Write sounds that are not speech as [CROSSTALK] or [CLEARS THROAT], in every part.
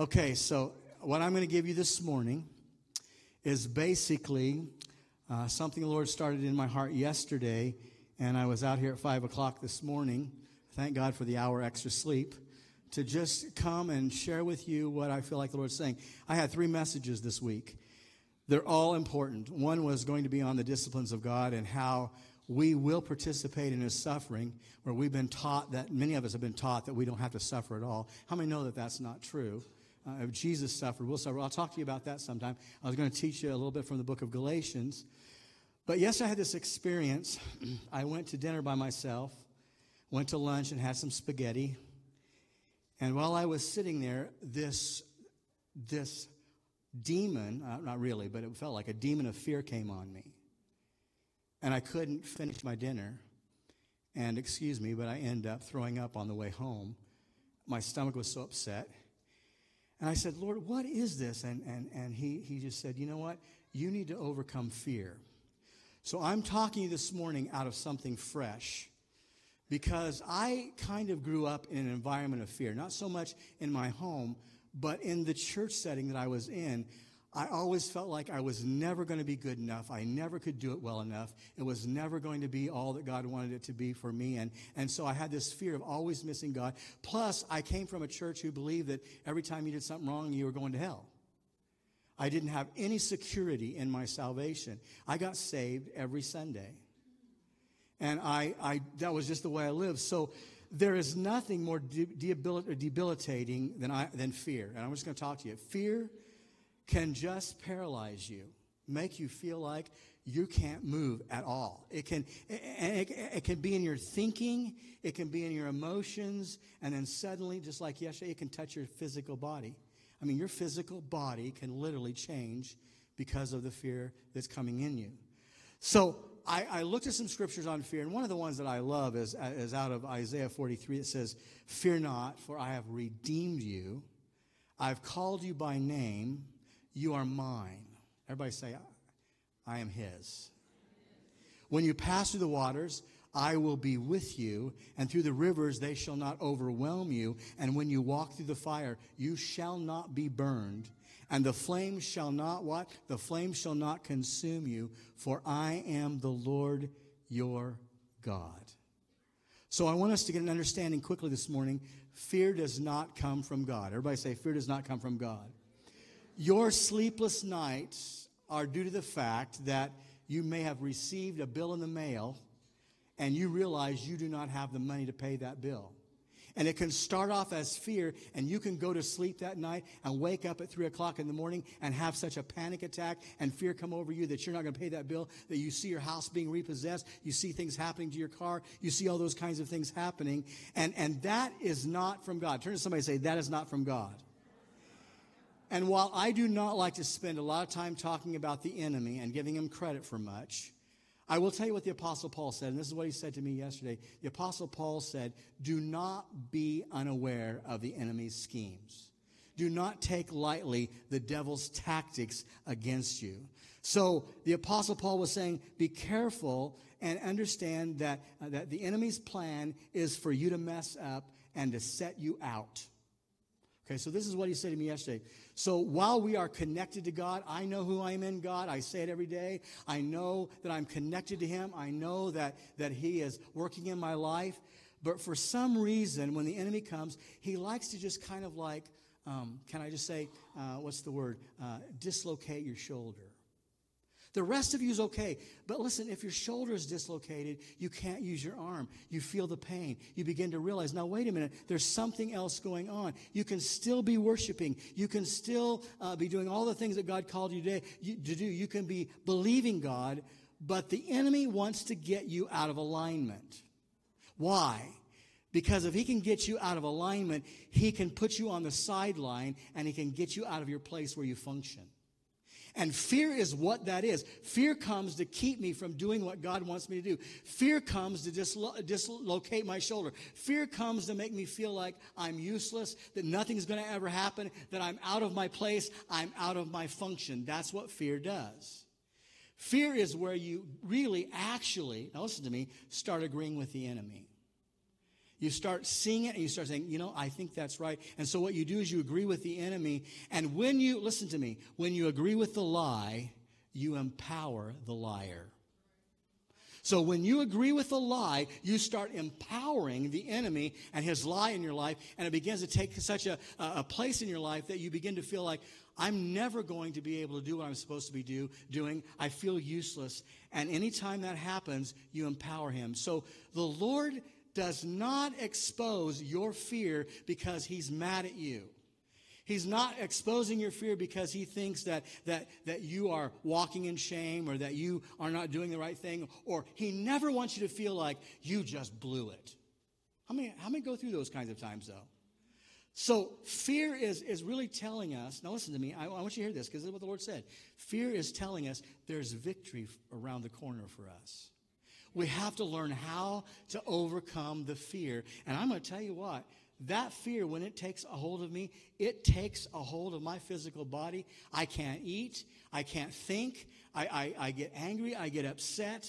Okay, so what I'm going to give you this morning is basically uh, something the Lord started in my heart yesterday, and I was out here at 5 o'clock this morning. Thank God for the hour extra sleep to just come and share with you what I feel like the Lord's saying. I had three messages this week. They're all important. One was going to be on the disciplines of God and how we will participate in his suffering, where we've been taught that, many of us have been taught that we don't have to suffer at all. How many know that that's not true? Uh, Jesus suffered, we'll suffer. I'll talk to you about that sometime. I was going to teach you a little bit from the book of Galatians. But yes, I had this experience. [CLEARS THROAT] I went to dinner by myself, went to lunch and had some spaghetti. And while I was sitting there, this, this demon, uh, not really, but it felt like a demon of fear came on me. And I couldn't finish my dinner. And excuse me, but I ended up throwing up on the way home. My stomach was so upset. And I said, Lord, what is this? And, and, and he, he just said, You know what? You need to overcome fear. So I'm talking this morning out of something fresh because I kind of grew up in an environment of fear, not so much in my home, but in the church setting that I was in. I always felt like I was never going to be good enough. I never could do it well enough. It was never going to be all that God wanted it to be for me. And, and so I had this fear of always missing God. Plus, I came from a church who believed that every time you did something wrong, you were going to hell. I didn't have any security in my salvation. I got saved every Sunday. And I, I, that was just the way I lived. So there is nothing more debilitating than, I, than fear. And I'm just going to talk to you. Fear can just paralyze you, make you feel like you can't move at all. It can, it, it, can be in your thinking, it can be in your emotions, and then suddenly, just like yesterday, it can touch your physical body. I mean, your physical body can literally change because of the fear that's coming in you. So I, I, looked at some scriptures on fear, and one of the ones that I love is, is out of Isaiah 43. It says, Fear not, for I have redeemed you. I've called you by name. You are mine. Everybody say, I am his. When you pass through the waters, I will be with you, and through the rivers they shall not overwhelm you. And when you walk through the fire, you shall not be burned, and the flames shall not what? The flames shall not consume you, for I am the Lord your God. So I want us to get an understanding quickly this morning. Fear does not come from God. Everybody say, fear does not come from God. Your sleepless nights are due to the fact that you may have received a bill in the mail and you realize you do not have the money to pay that bill. And it can start off as fear, and you can go to sleep that night and wake up at three o'clock in the morning and have such a panic attack and fear come over you that you're not going to pay that bill, that you see your house being repossessed, you see things happening to your car, you see all those kinds of things happening. And, and that is not from God. Turn to somebody and say, That is not from God. And while I do not like to spend a lot of time talking about the enemy and giving him credit for much, I will tell you what the Apostle Paul said, and this is what he said to me yesterday. The Apostle Paul said, Do not be unaware of the enemy's schemes. Do not take lightly the devil's tactics against you. So the Apostle Paul was saying, Be careful and understand that, uh, that the enemy's plan is for you to mess up and to set you out. Okay, so this is what he said to me yesterday. So while we are connected to God, I know who I am in God. I say it every day. I know that I'm connected to Him. I know that, that He is working in my life. But for some reason, when the enemy comes, he likes to just kind of like, um, can I just say, uh, what's the word? Uh, dislocate your shoulder. The rest of you is okay. But listen, if your shoulder is dislocated, you can't use your arm. You feel the pain. You begin to realize, now, wait a minute, there's something else going on. You can still be worshiping. You can still uh, be doing all the things that God called you today you, to do. You can be believing God, but the enemy wants to get you out of alignment. Why? Because if he can get you out of alignment, he can put you on the sideline and he can get you out of your place where you function. And fear is what that is. Fear comes to keep me from doing what God wants me to do. Fear comes to dislo- dislocate my shoulder. Fear comes to make me feel like I'm useless, that nothing's going to ever happen, that I'm out of my place, I'm out of my function. That's what fear does. Fear is where you really actually, now listen to me, start agreeing with the enemy. You start seeing it and you start saying, you know, I think that's right. And so what you do is you agree with the enemy. And when you, listen to me, when you agree with the lie, you empower the liar. So when you agree with the lie, you start empowering the enemy and his lie in your life, and it begins to take such a, a place in your life that you begin to feel like, I'm never going to be able to do what I'm supposed to be do, doing. I feel useless. And anytime that happens, you empower him. So the Lord does not expose your fear because he's mad at you. He's not exposing your fear because he thinks that, that, that you are walking in shame or that you are not doing the right thing, or he never wants you to feel like you just blew it. How many, how many go through those kinds of times, though? So, fear is, is really telling us, now listen to me, I, I want you to hear this because this is what the Lord said. Fear is telling us there's victory around the corner for us. We have to learn how to overcome the fear. And I'm going to tell you what, that fear, when it takes a hold of me, it takes a hold of my physical body. I can't eat. I can't think. I, I, I get angry. I get upset.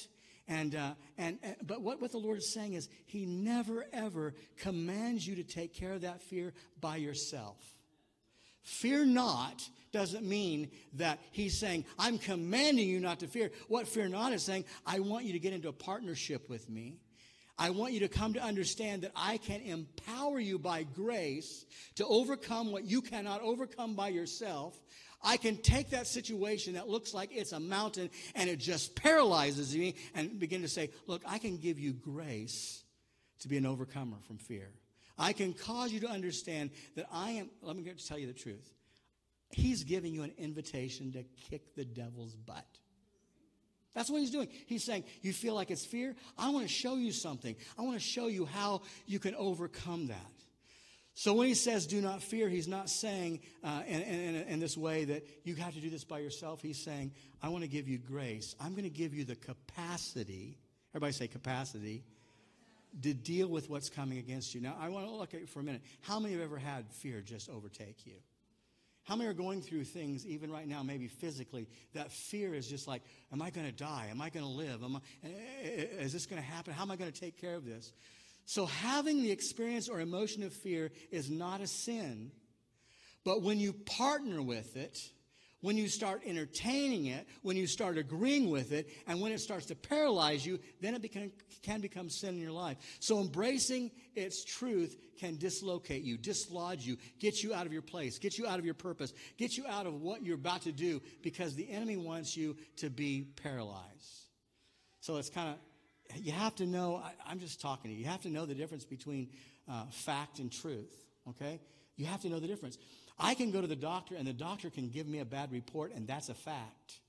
And, uh, and, and, but what, what the Lord is saying is, He never ever commands you to take care of that fear by yourself. Fear not doesn't mean that he's saying, I'm commanding you not to fear. What fear not is saying, I want you to get into a partnership with me. I want you to come to understand that I can empower you by grace to overcome what you cannot overcome by yourself. I can take that situation that looks like it's a mountain and it just paralyzes me and begin to say, Look, I can give you grace to be an overcomer from fear. I can cause you to understand that I am, let me tell you the truth. He's giving you an invitation to kick the devil's butt. That's what he's doing. He's saying, You feel like it's fear? I want to show you something. I want to show you how you can overcome that. So when he says, Do not fear, he's not saying uh, in, in, in this way that you have to do this by yourself. He's saying, I want to give you grace. I'm going to give you the capacity. Everybody say capacity to deal with what's coming against you. Now, I want to look at you for a minute. How many have ever had fear just overtake you? How many are going through things, even right now, maybe physically, that fear is just like, am I going to die? Am I going to live? Am I, eh, eh, is this going to happen? How am I going to take care of this? So, having the experience or emotion of fear is not a sin. But when you partner with it, when you start entertaining it, when you start agreeing with it, and when it starts to paralyze you, then it become, can become sin in your life. So embracing its truth can dislocate you, dislodge you, get you out of your place, get you out of your purpose, get you out of what you're about to do because the enemy wants you to be paralyzed. So it's kind of, you have to know, I, am just talking to you, you have to know the difference between uh, fact and truth, okay? You have to know the difference. I can go to the doctor and the doctor can give me a bad report, and that's a fact.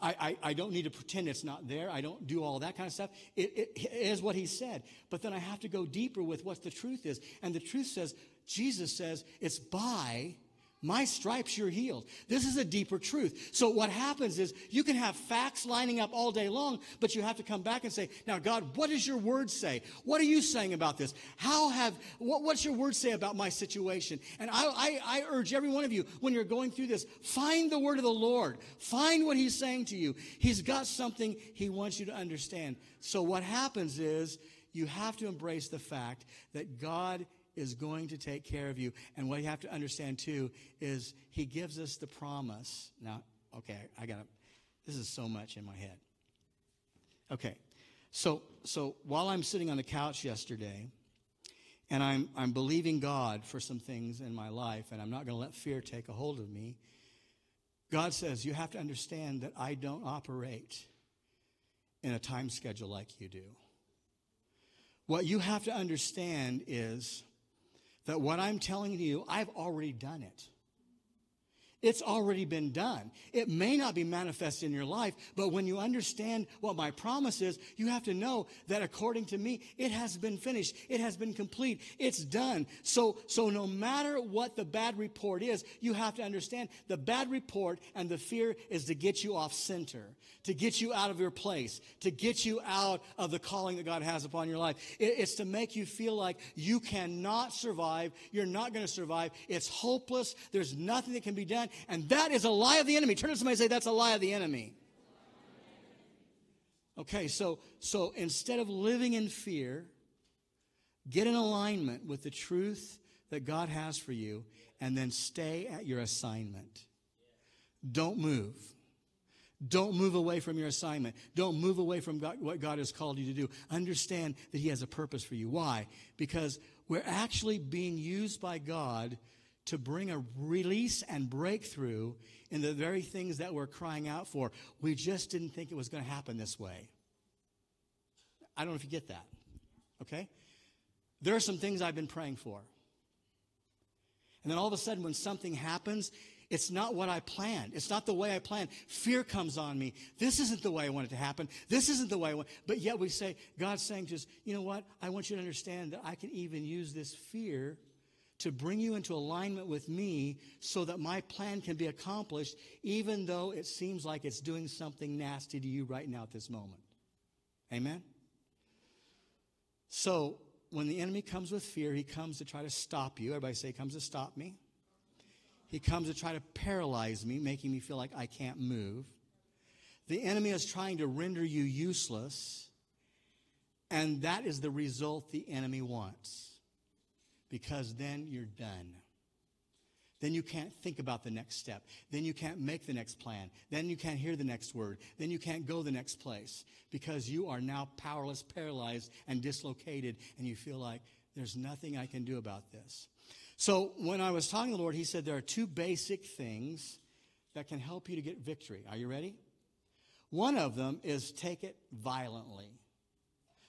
I, I, I, don't need to pretend it's not there. I don't do all that kind of stuff. It, it, it is what he said. But then I have to go deeper with what the truth is. And the truth says, Jesus says, it's by my stripes you're healed. This is a deeper truth. So what happens is you can have facts lining up all day long, but you have to come back and say, now God, what does your word say? What are you saying about this? How have, what, what's your word say about my situation? And I, I, I urge every one of you, when you're going through this, find the word of the Lord. Find what he's saying to you. He's got something he wants you to understand. So what happens is you have to embrace the fact that God is going to take care of you. And what you have to understand too is he gives us the promise. Now, okay, I got this is so much in my head. Okay, so, so while I'm sitting on the couch yesterday, and I'm, I'm believing God for some things in my life, and I'm not going to let fear take a hold of me. God says, You have to understand that I don't operate in a time schedule like you do. What you have to understand is that what I'm telling you, I've already done it. It's already been done. It may not be manifest in your life, but when you understand what my promise is, you have to know that according to me, it has been finished. It has been complete. It's done. So, so no matter what the bad report is, you have to understand the bad report and the fear is to get you off center, to get you out of your place, to get you out of the calling that God has upon your life. It, it's to make you feel like you cannot survive. You're not going to survive. It's hopeless. There's nothing that can be done. And that is a lie of the enemy. Turn to somebody and say, That's a lie of the enemy. Okay, so, so instead of living in fear, Get in alignment with the truth that God has for you, and then stay at your assignment. Don't move. Don't move away from your assignment. Don't move away from God, what God has called you to do. Understand that He has a purpose for you. Why? Because we're actually being used by God to bring a release and breakthrough in the very things that we're crying out for. We just didn't think it was going to happen this way. I don't know if you get that. Okay? There are some things I've been praying for. And then all of a sudden, when something happens, it's not what I planned. It's not the way I planned. Fear comes on me. This isn't the way I want it to happen. This isn't the way I want. But yet we say, God's saying us, you know what? I want you to understand that I can even use this fear to bring you into alignment with me so that my plan can be accomplished, even though it seems like it's doing something nasty to you right now at this moment. Amen? So, when the enemy comes with fear, he comes to try to stop you. Everybody say, he comes to stop me. He comes to try to paralyze me, making me feel like I can't move. The enemy is trying to render you useless, and that is the result the enemy wants. Because then you're done. Then you can't think about the next step. Then you can't make the next plan. Then you can't hear the next word. Then you can't go the next place because you are now powerless, paralyzed, and dislocated, and you feel like there's nothing I can do about this. So when I was talking to the Lord, He said there are two basic things that can help you to get victory. Are you ready? One of them is take it violently.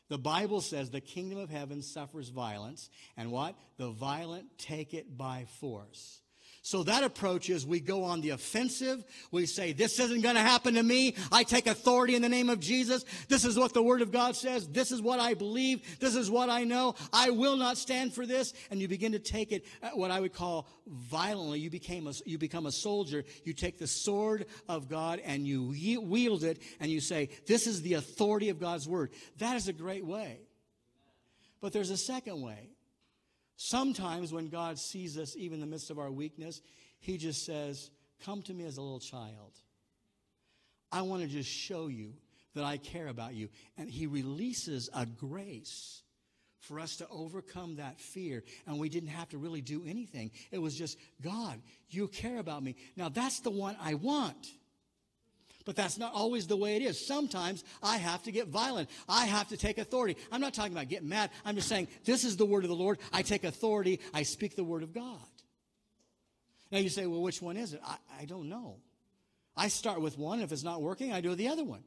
The Bible says the kingdom of heaven suffers violence, and what? The violent take it by force. So that approach is we go on the offensive. We say, this isn't going to happen to me. I take authority in the name of Jesus. This is what the word of God says. This is what I believe. This is what I know. I will not stand for this. And you begin to take it uh, what I would call violently. You became a, you become a soldier. You take the sword of God and you wield it and you say, this is the authority of God's word. That is a great way. But there's a second way. Sometimes when God sees us, even in the midst of our weakness, He just says, Come to me as a little child. I want to just show you that I care about you. And He releases a grace for us to overcome that fear. And we didn't have to really do anything. It was just, God, you care about me. Now that's the one I want. But that's not always the way it is. Sometimes I have to get violent. I have to take authority. I'm not talking about getting mad. I'm just saying, this is the word of the Lord. I take authority. I speak the word of God. Now you say, well, which one is it? I, I don't know. I start with one. If it's not working, I do the other one.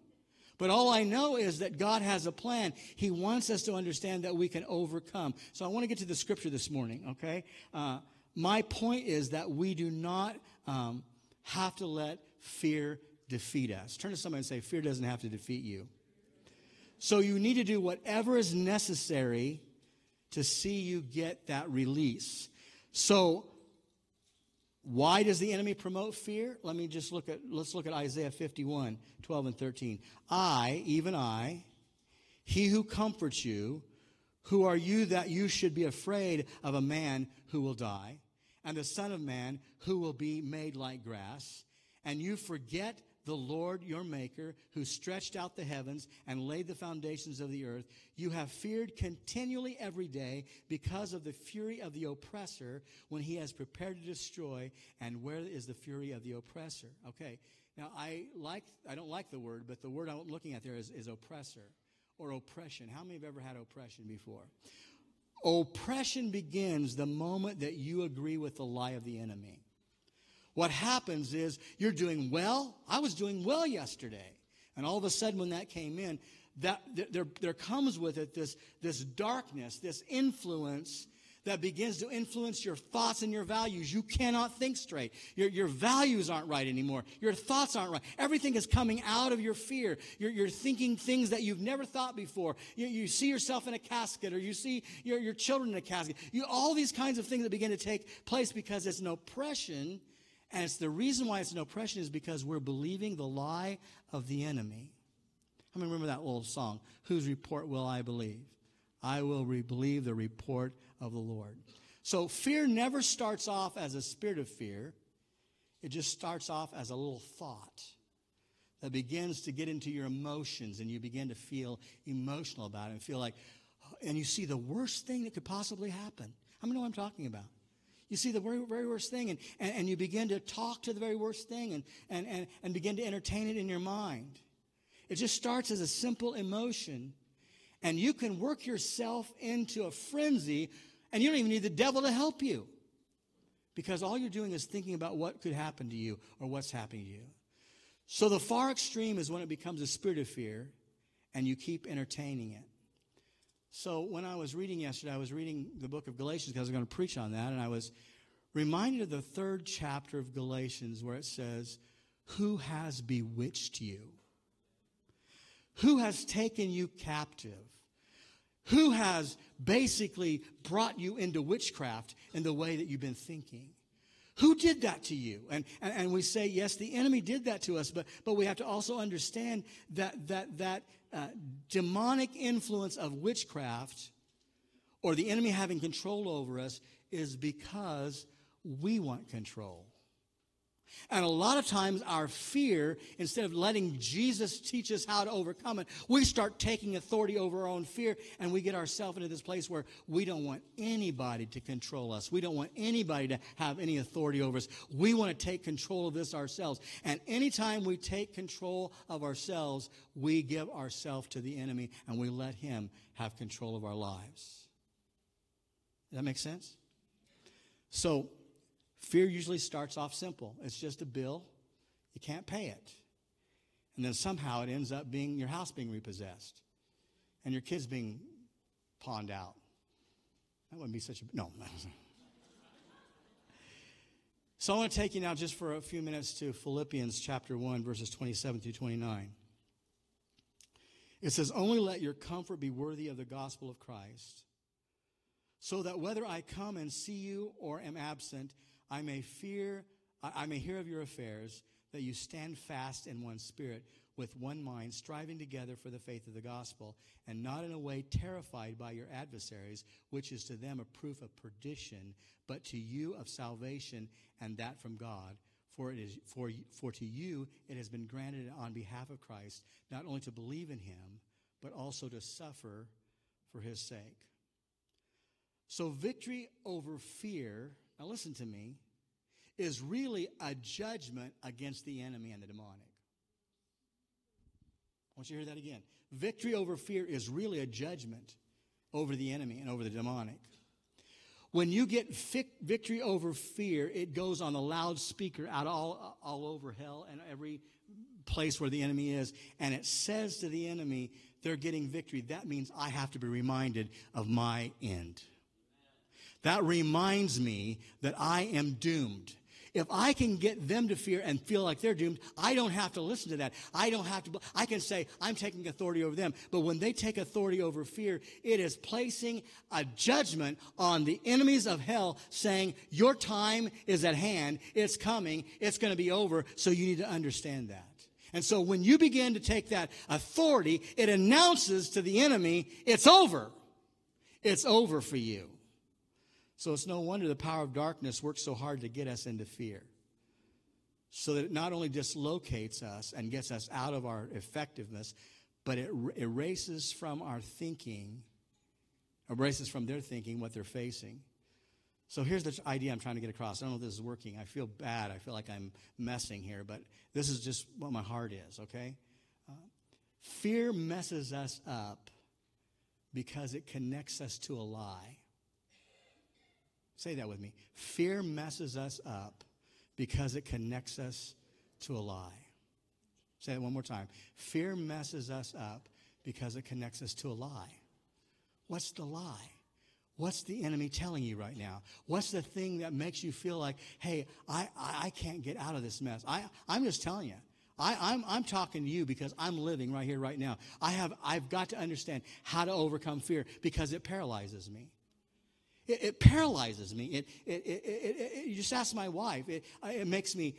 But all I know is that God has a plan. He wants us to understand that we can overcome. So I want to get to the scripture this morning, okay? Uh, my point is that we do not um, have to let fear defeat us. Turn to somebody and say, Fear doesn't have to defeat you. So you need to do whatever is necessary to see you get that release. So, why does the enemy promote fear? Let me just look at, let's look at Isaiah 51, 12 and 13. I, even I, he who comforts you, who are you that you should be afraid of a man who will die, and the Son of Man who will be made like grass, and you forget the Lord your Maker, who stretched out the heavens and laid the foundations of the earth. You have feared continually every day because of the fury of the oppressor when he has prepared to destroy. And where is the fury of the oppressor? Okay. Now, I like, I don't like the word, but the word I'm looking at there is, is oppressor or oppression. How many have ever had oppression before? Oppression begins the moment that you agree with the lie of the enemy. What happens is you're doing well. I was doing well yesterday. And all of a sudden, when that came in, that there, there comes with it this, this darkness, this influence that begins to influence your thoughts and your values. You cannot think straight. Your, your values aren't right anymore. Your thoughts aren't right. Everything is coming out of your fear. You're, you're thinking things that you've never thought before. You, you see yourself in a casket or you see your, your children in a casket. You, all these kinds of things that begin to take place because it's an oppression and it's the reason why it's an oppression is because we're believing the lie of the enemy. How many remember that old song? Whose report will I believe? I will re- believe the report of the Lord. So fear never starts off as a spirit of fear. It just starts off as a little thought that begins to get into your emotions and you begin to feel emotional about it and feel like, and you see the worst thing that could possibly happen. How many know what I'm talking about? You see the very, very worst thing, and, and, and you begin to talk to the very worst thing and, and, and, and begin to entertain it in your mind. It just starts as a simple emotion, and you can work yourself into a frenzy, and you don't even need the devil to help you because all you're doing is thinking about what could happen to you or what's happening to you. So the far extreme is when it becomes a spirit of fear and you keep entertaining it. So when I was reading yesterday, I was reading the book of Galatians because I was going to preach on that, and I was reminded of the third chapter of Galatians where it says, Who has bewitched you? Who has taken you captive? Who has basically brought you into witchcraft in the way that you've been thinking? Who did that to you? And, and, and, we say, yes, the enemy did that to us, but, but we have to also understand that, that, that uh, demonic influence of witchcraft or the enemy having control over us is because we want control. And a lot of times, our fear, instead of letting Jesus teach us how to overcome it, we start taking authority over our own fear and we get ourselves into this place where we don't want anybody to control us. We don't want anybody to have any authority over us. We want to take control of this ourselves. And anytime we take control of ourselves, we give ourselves to the enemy and we let him have control of our lives. Does that make sense? So, Fear usually starts off simple it's just a bill, you can't pay it. And then somehow it ends up being your house being repossessed and your kids being pawned out. That wouldn't be such a. No. [LAUGHS] so I want to take you now just for a few minutes to Philippians chapter 1, verses 27 through 29. It says, Only let your comfort be worthy of the gospel of Christ, so that whether I come and see you or am absent, I may fear, I may hear of your affairs, that you stand fast in one spirit, with one mind, striving together for the faith of the gospel, and not in a way terrified by your adversaries, which is to them a proof of perdition, but to you of salvation, and that from God. For it is for, for to you it has been granted on behalf of Christ, not only to believe in him, but also to suffer for his sake. So victory over fear now listen to me, is really a judgment against the enemy and the demonic. I want you to hear that again. Victory over fear is really a judgment over the enemy and over the demonic. When you get victory over fear, it goes on a loudspeaker out all, all over hell and every place where the enemy is, and it says to the enemy, they're getting victory. That means I have to be reminded of my end. That reminds me that I am doomed. If I can get them to fear and feel like they're doomed, I don't have to listen to that. I don't have to, I can say, I'm taking authority over them. But when they take authority over fear, it is placing a judgment on the enemies of hell saying, Your time is at hand. It's coming. It's going to be over. So you need to understand that. And so when you begin to take that authority, it announces to the enemy, It's over. It's over for you. So it's no wonder the power of darkness works so hard to get us into fear. So that it not only dislocates us and gets us out of our effectiveness, but it erases from our thinking, erases from their thinking what they're facing. So here's the idea I'm trying to get across. I don't know if this is working. I feel bad. I feel like I'm messing here, but this is just what my heart is, okay? Uh, fear messes us up because it connects us to a lie. Say that with me. Fear messes us up because it connects us to a lie. Say it one more time. Fear messes us up because it connects us to a lie. What's the lie? What's the enemy telling you right now? What's the thing that makes you feel like, hey, I, I, I can't get out of this mess? I, I'm just telling you. I, I'm, I'm talking to you because I'm living right here, right now. I have, I've got to understand how to overcome fear because it paralyzes me. It, it paralyzes me. It, it, it, you just ask my wife. It, it makes me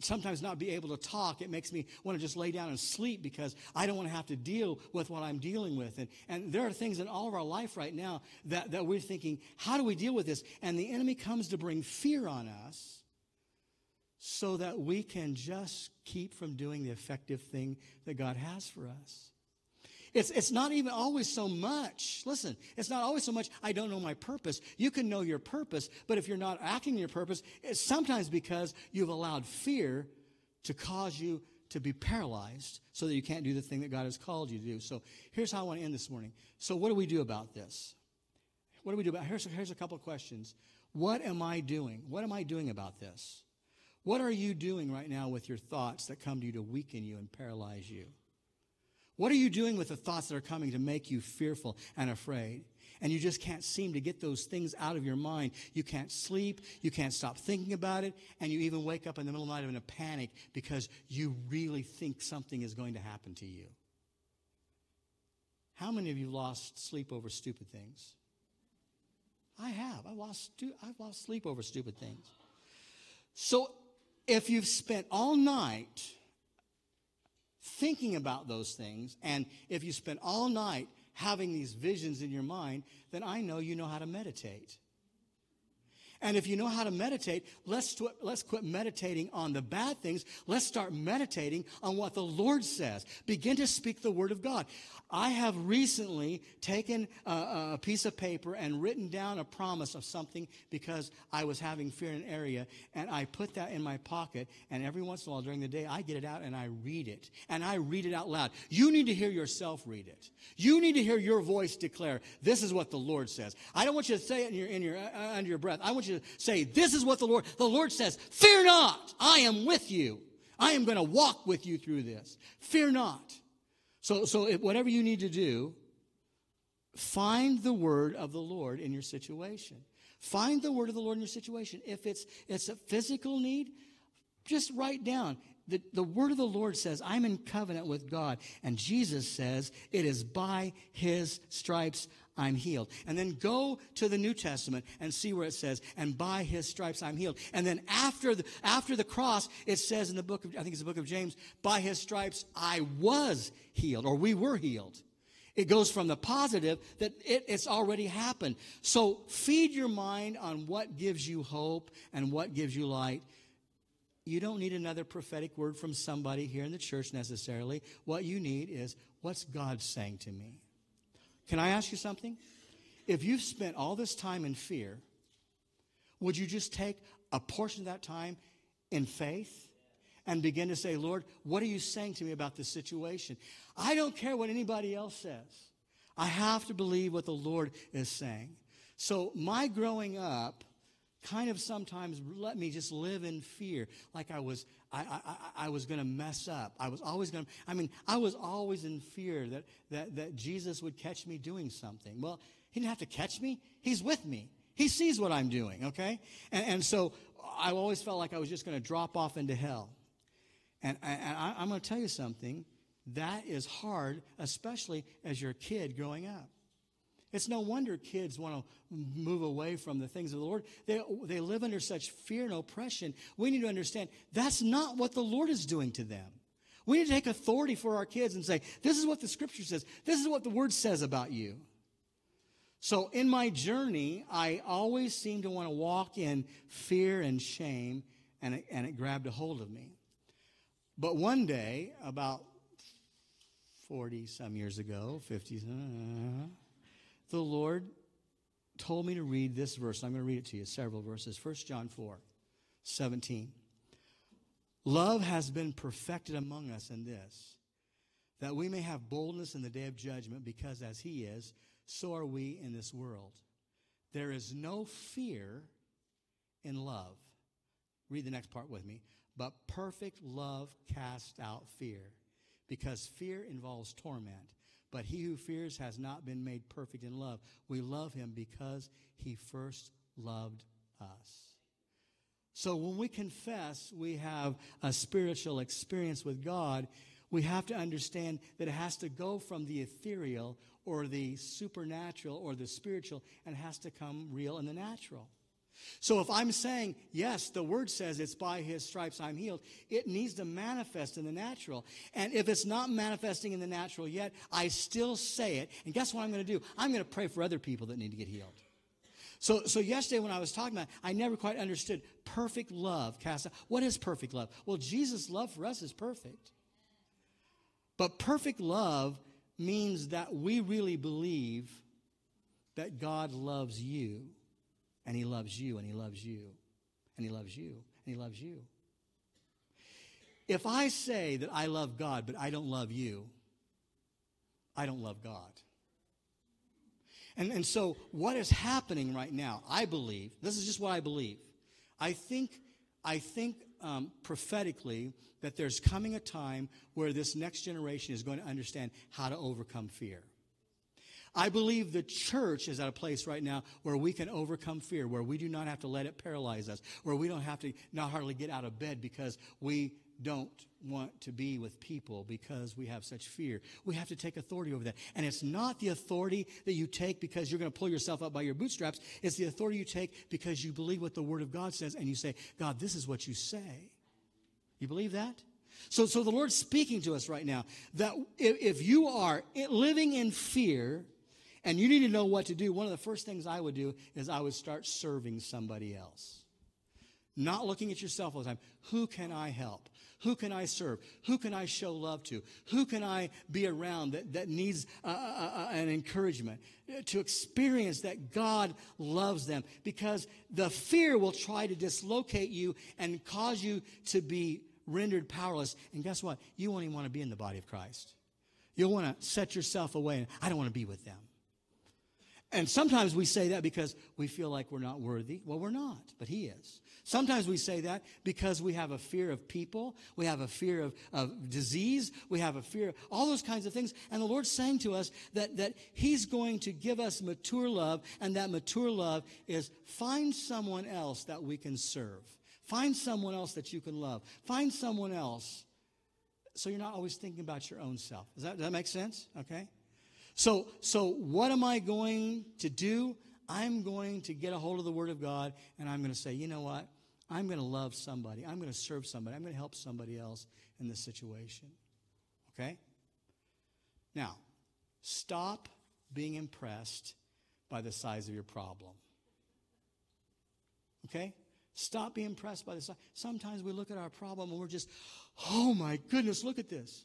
sometimes not be able to talk. It makes me want to just lay down and sleep because I don't want to have to deal with what I'm dealing with. And, and there are things in all of our life right now that, that we're thinking, how do we deal with this? And the enemy comes to bring fear on us so that we can just keep from doing the effective thing that God has for us. It's, it's not even always so much. Listen, it's not always so much, I don't know my purpose. You can know your purpose, but if you're not acting your purpose, it's sometimes because you've allowed fear to cause you to be paralyzed so that you can't do the thing that God has called you to do. So here's how I want to end this morning. So, what do we do about this? What do we do about here's, here's a couple of questions. What am I doing? What am I doing about this? What are you doing right now with your thoughts that come to you to weaken you and paralyze you? What are you doing with the thoughts that are coming to make you fearful and afraid? And you just can't seem to get those things out of your mind. You can't sleep. You can't stop thinking about it. And you even wake up in the middle of the night in a panic because you really think something is going to happen to you. How many of you lost sleep over stupid things? I have. I lost, I've lost sleep over stupid things. So if you've spent all night thinking about those things, and if you spend all night having these visions in your mind, then I know you know how to meditate. And if you know how to meditate, let's, tw- let's quit meditating on the bad things. Let's start meditating on what the Lord says. Begin to speak the word of God. I have recently taken a, a, piece of paper and written down a promise of something because I was having fear in an area, and I put that in my pocket. And every once in a while during the day, I get it out and I read it. And I read it out loud. You need to hear yourself read it. You need to hear your voice declare, This is what the Lord says. I don't want you to say it in your, in your, uh, under your breath. I want you to say, This is what the Lord, the Lord says. Fear not, I am with you. I am going to walk with you through this. Fear not. So, so if, whatever you need to do, find the word of the Lord in your situation. Find the word of the Lord in your situation. If it's, it's a physical need, just write down. The, the word of the Lord says, I'm in covenant with God. And Jesus says, it is by his stripes I'm healed. And then go to the New Testament and see where it says, and by his stripes I'm healed. And then after the, after the cross, it says in the book of, I think it's the book of James, by his stripes I was healed, or we were healed. It goes from the positive that it, it's already happened. So feed your mind on what gives you hope and what gives you light. You don't need another prophetic word from somebody here in the church necessarily. What you need is what's God saying to me? Can I ask you something? If you've spent all this time in fear, would you just take a portion of that time in faith and begin to say, Lord, what are you saying to me about this situation? I don't care what anybody else says. I have to believe what the Lord is saying. So, my growing up kind of sometimes let me just live in fear, like I was I, I, I was going to mess up. I was always going to, I mean, I was always in fear that, that, that Jesus would catch me doing something. Well, he didn't have to catch me. He's with me. He sees what I'm doing, okay? And, and so I always felt like I was just going to drop off into hell. And, and I, I'm going to tell you something. That is hard, especially as you're a kid growing up. It's no wonder kids want to move away from the things of the Lord. They, they live under such fear and oppression. We need to understand that's not what the Lord is doing to them. We need to take authority for our kids and say, this is what the scripture says. This is what the word says about you. So in my journey, I always seem to want to walk in fear and shame, and it, and it grabbed a hold of me. But one day, about 40 some years ago, 50, uh, the Lord told me to read this verse. I'm going to read it to you, several verses. 1 John 4 17. Love has been perfected among us in this, that we may have boldness in the day of judgment, because as He is, so are we in this world. There is no fear in love. Read the next part with me. But perfect love casts out fear, because fear involves torment. But he who fears has not been made perfect in love. We love him because he first loved us. So when we confess we have a spiritual experience with God, we have to understand that it has to go from the ethereal or the supernatural or the spiritual and has to come real in the natural. So if I'm saying, yes, the word says it's by his stripes I'm healed, it needs to manifest in the natural. And if it's not manifesting in the natural yet, I still say it. And guess what I'm going to do? I'm going to pray for other people that need to get healed. So, so yesterday when I was talking about, I never quite understood perfect love. What is perfect love? Well, Jesus' love for us is perfect. But perfect love means that we really believe that God loves you, and He loves you, and He loves you, and He loves you, and He loves you. If I say that I love God, but I don't love you, I don't love God. And, and so, what is happening right now, I believe, this is just what I believe. I think, I think um, prophetically that there's coming a time where this next generation is going to understand how to overcome fear. I believe the church is at a place right now where we can overcome fear, where we do not have to let it paralyze us, where we don't have to not hardly get out of bed because we don't want to be with people because we have such fear. We have to take authority over that. And it's not the authority that you take because you're going to pull yourself up by your bootstraps. It's the authority you take because you believe what the Word of God says and you say, God, this is what you say. You believe that? So, so the Lord's speaking to us right now that if, if you are living in fear and you need to know what to do, one of the first things I would do is I would start serving somebody else. Not looking at yourself all the time. Who can I help? Who can I serve? Who can I show love to? Who can I be around that, that needs uh, uh, uh, an encouragement? To experience that God loves them because the fear will try to dislocate you and cause you to be rendered powerless. And guess what? You won't even want to be in the body of Christ. You'll want to set yourself away and I don't want to be with them. And sometimes we say that because we feel like we're not worthy. Well, we're not, but He is. Sometimes we say that because we have a fear of people, we have a fear of, of disease, we have a fear, of all those kinds of things. And the Lord's saying to us that, that He's going to give us mature love, and that mature love is find someone else that we can serve. Find someone else that you can love. Find someone else so you're not always thinking about your own self. Does that, does that make sense? Okay? So, so what am I going to do? I'm going to get a hold of the Word of God and I'm going to say, you know what? I'm going to love somebody. I'm going to serve somebody. I'm going to help somebody else in this situation. Okay? Now, stop being impressed by the size of your problem. Okay? Stop being impressed by the size. Sometimes we look at our problem and we're just, oh my goodness, look at this.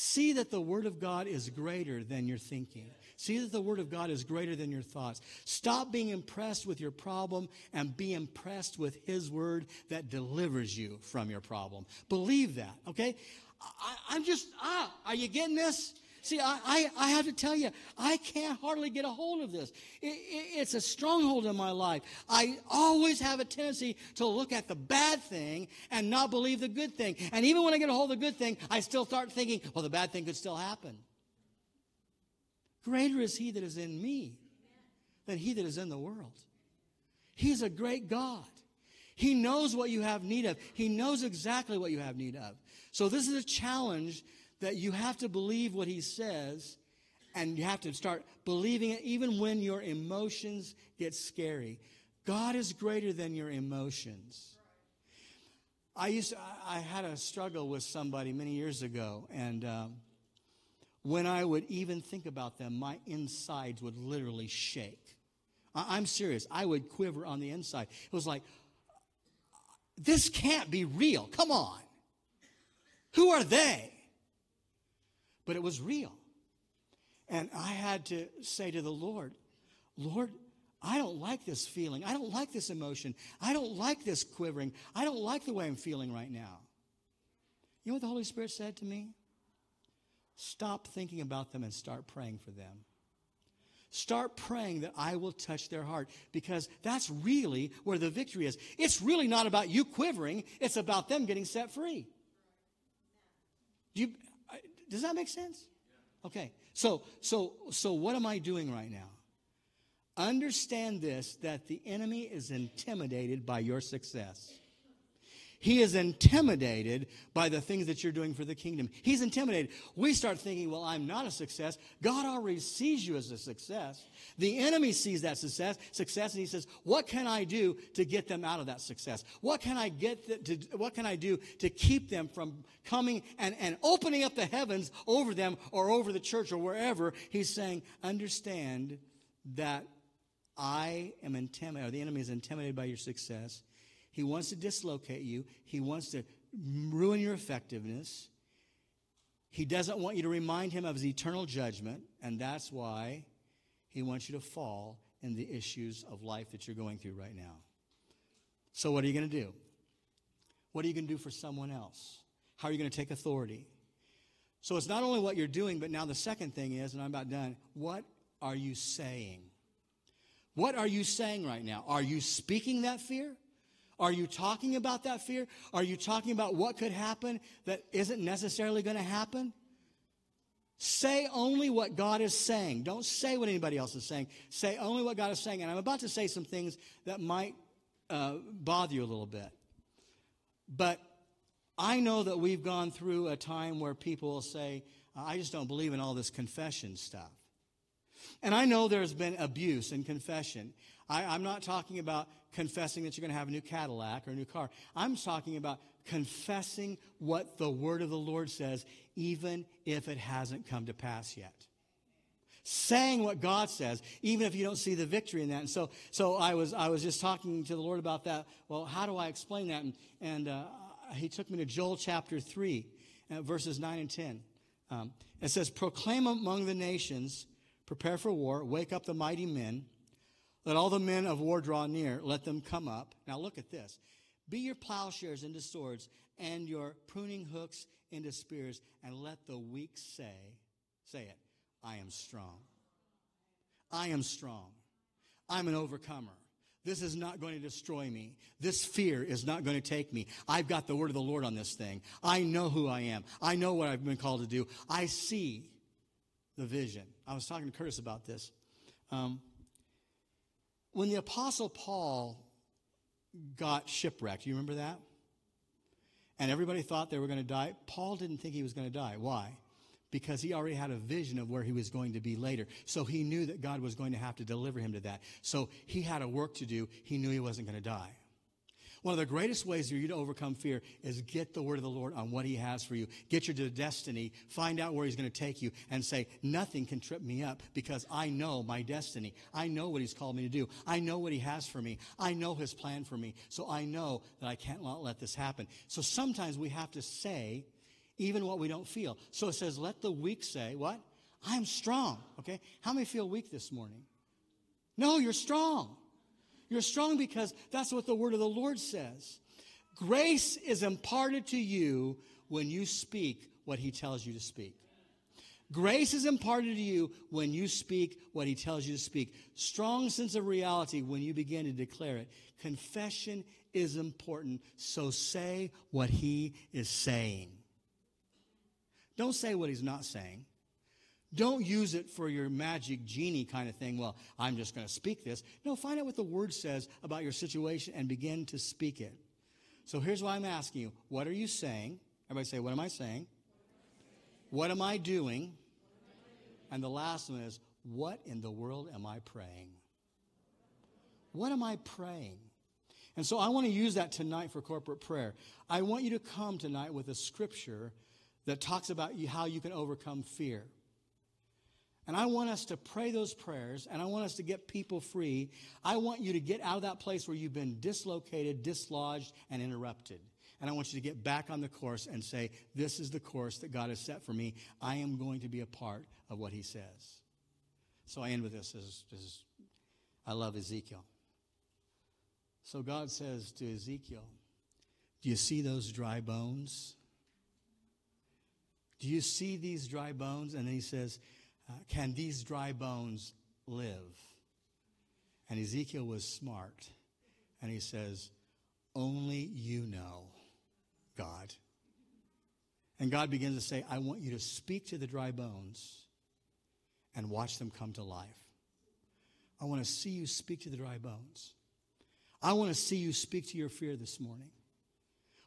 See that the Word of God is greater than your thinking. See that the Word of God is greater than your thoughts. Stop being impressed with your problem and be impressed with His Word that delivers you from your problem. Believe that, okay? I, am just, ah, are you getting this? See, I, I, I, have to tell you, I can't hardly get a hold of this. It, it, it's a stronghold in my life. I always have a tendency to look at the bad thing and not believe the good thing. And even when I get a hold of the good thing, I still start thinking, well, the bad thing could still happen. Greater is he that is in me than he that is in the world. He's a great God. He knows what you have need of. He knows exactly what you have need of. So this is a challenge that you have to believe what he says and you have to start believing it even when your emotions get scary. God is greater than your emotions. I used to, I had a struggle with somebody many years ago, and um, when I would even think about them, my insides would literally shake. I, I'm serious. I would quiver on the inside. It was like, this can't be real. Come on. Who are they? But it was real. And I had to say to the Lord, Lord, I don't like this feeling. I don't like this emotion. I don't like this quivering. I don't like the way I'm feeling right now. You know what the Holy Spirit said to me? Stop thinking about them and start praying for them. Start praying that I will touch their heart because that's really where the victory is. It's really not about you quivering, it's about them getting set free. You, does that make sense? Okay. So, so, so what am I doing right now? Understand this that the enemy is intimidated by your success. He is intimidated by the things that you're doing for the kingdom. He's intimidated. We start thinking, well, I'm not a success. God already sees you as a success. The enemy sees that success, success, and he says, what can I do to get them out of that success? What can I get to, what can I do to keep them from coming and, and opening up the heavens over them or over the church or wherever? He's saying, understand that I am intimidated, or the enemy is intimidated by your success. He wants to dislocate you. He wants to ruin your effectiveness. He doesn't want you to remind him of his eternal judgment, and that's why he wants you to fall in the issues of life that you're going through right now. So, what are you going to do? What are you going to do for someone else? How are you going to take authority? So, it's not only what you're doing, but now the second thing is, and I'm about done, what are you saying? What are you saying right now? Are you speaking that fear? Are you talking about that fear? Are you talking about what could happen that isn't necessarily going to happen? Say only what God is saying. Don't say what anybody else is saying. Say only what God is saying. And I'm about to say some things that might uh, bother you a little bit. But I know that we've gone through a time where people will say, I just don't believe in all this confession stuff. And I know there's been abuse in confession. I, am not talking about confessing that you're going to have a new Cadillac or a new car. I'm talking about confessing what the word of the Lord says, even if it hasn't come to pass yet. Saying what God says, even if you don't see the victory in that. And so, so I was, I was just talking to the Lord about that. Well, how do I explain that? And, and uh, he took me to Joel chapter 3, uh, verses 9 and 10. Um, it says, Proclaim among the nations, prepare for war, wake up the mighty men. Let all the men of war draw near, let them come up. Now look at this. Be your plowshares into swords and your pruning hooks into spears, and let the weak say, say it, I am strong. I am strong. I'm an overcomer. This is not going to destroy me. This fear is not going to take me. I've got the word of the Lord on this thing. I know who I am. I know what I've been called to do. I see the vision. I was talking to Curtis about this. Um, when the Apostle Paul got shipwrecked. You remember that? And everybody thought they were going to die. Paul didn't think he was going to die. Why? Because he already had a vision of where he was going to be later. So he knew that God was going to have to deliver him to that. So he had a work to do. He knew he wasn't going to die. One of the greatest ways for you to overcome fear is get the word of the Lord on what he has for you. Get your destiny, find out where he's going to take you, and say, Nothing can trip me up because I know my destiny. I know what he's called me to do. I know what he has for me. I know his plan for me. So I know that I can't let this happen. So sometimes we have to say, even what we don't feel. So it says, Let the weak say, What? I'm strong. Okay? How many feel weak this morning? No, you're strong. You're strong because that's what the word of the Lord says. Grace is imparted to you when you speak what he tells you to speak. Grace is imparted to you when you speak what he tells you to speak. Strong sense of reality when you begin to declare it. Confession is important, so say what he is saying. Don't say what he's not saying. Don't use it for your magic genie kind of thing. Well, I'm just going to speak this. No, find out what the word says about your situation and begin to speak it. So here's why I'm asking you what are you saying? Everybody say, What am I saying? What am I doing? And the last one is, What in the world am I praying? What am I praying? And so I want to use that tonight for corporate prayer. I want you to come tonight with a scripture that talks about how you can overcome fear. And I want us to pray those prayers and I want us to get people free. I want you to get out of that place where you've been dislocated, dislodged, and interrupted. And I want you to get back on the course and say, This is the course that God has set for me. I am going to be a part of what He says. So I end with this. As, as I love Ezekiel. So God says to Ezekiel, Do you see those dry bones? Do you see these dry bones? And then he says, uh, Can these dry bones live? And Ezekiel was smart. And he says, Only you know, God. And God begins to say, I want you to speak to the dry bones and watch them come to life. I want to see you speak to the dry bones. I want to see you speak to your fear this morning.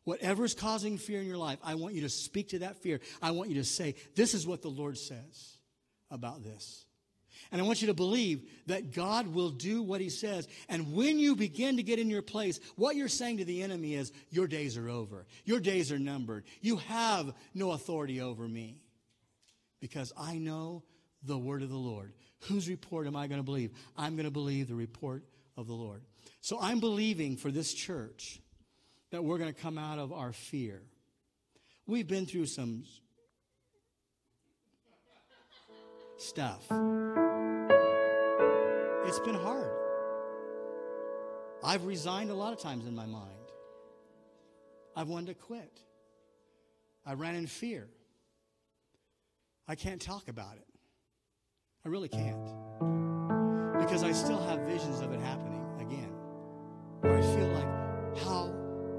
Whatever's causing fear in your life, I want you to speak to that fear. I want you to say, This is what the Lord says about this. And I want you to believe that God will do what he says. And when you begin to get in your place, what you're saying to the enemy is, Your days are over. Your days are numbered. You have no authority over me. Because I know the word of the Lord. Whose report am I going to believe? I'm going to believe the report of the Lord. So I'm believing for this church that we're going to come out of our fear. We've been through some stuff. It's been hard. I've resigned a lot of times in my mind. I've wanted to quit. I ran in fear. I can't talk about it. I really can't. Because I still have visions of it happening again. Where I feel like, how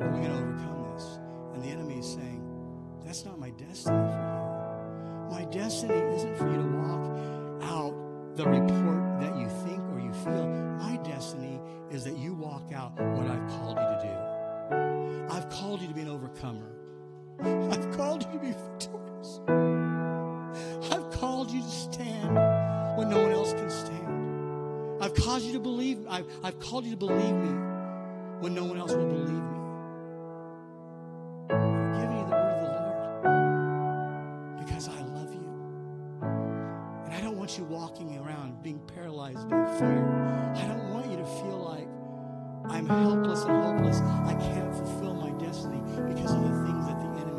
are we going to overcome this? And the enemy is saying, that's not my destiny for you. My destiny isn't for you to walk out the report that you think or you feel. My destiny is that you walk out what I've called you to do. I've called you to be an overcomer. I've called you to be victorious. I've called you to stand when no one else can stand. I've caused you to believe. I've, I've called you to believe me when no one else will believe me. you walking around being paralyzed by fear. I don't want you to feel like I'm helpless and hopeless. I can't fulfill my destiny because of the things that the enemy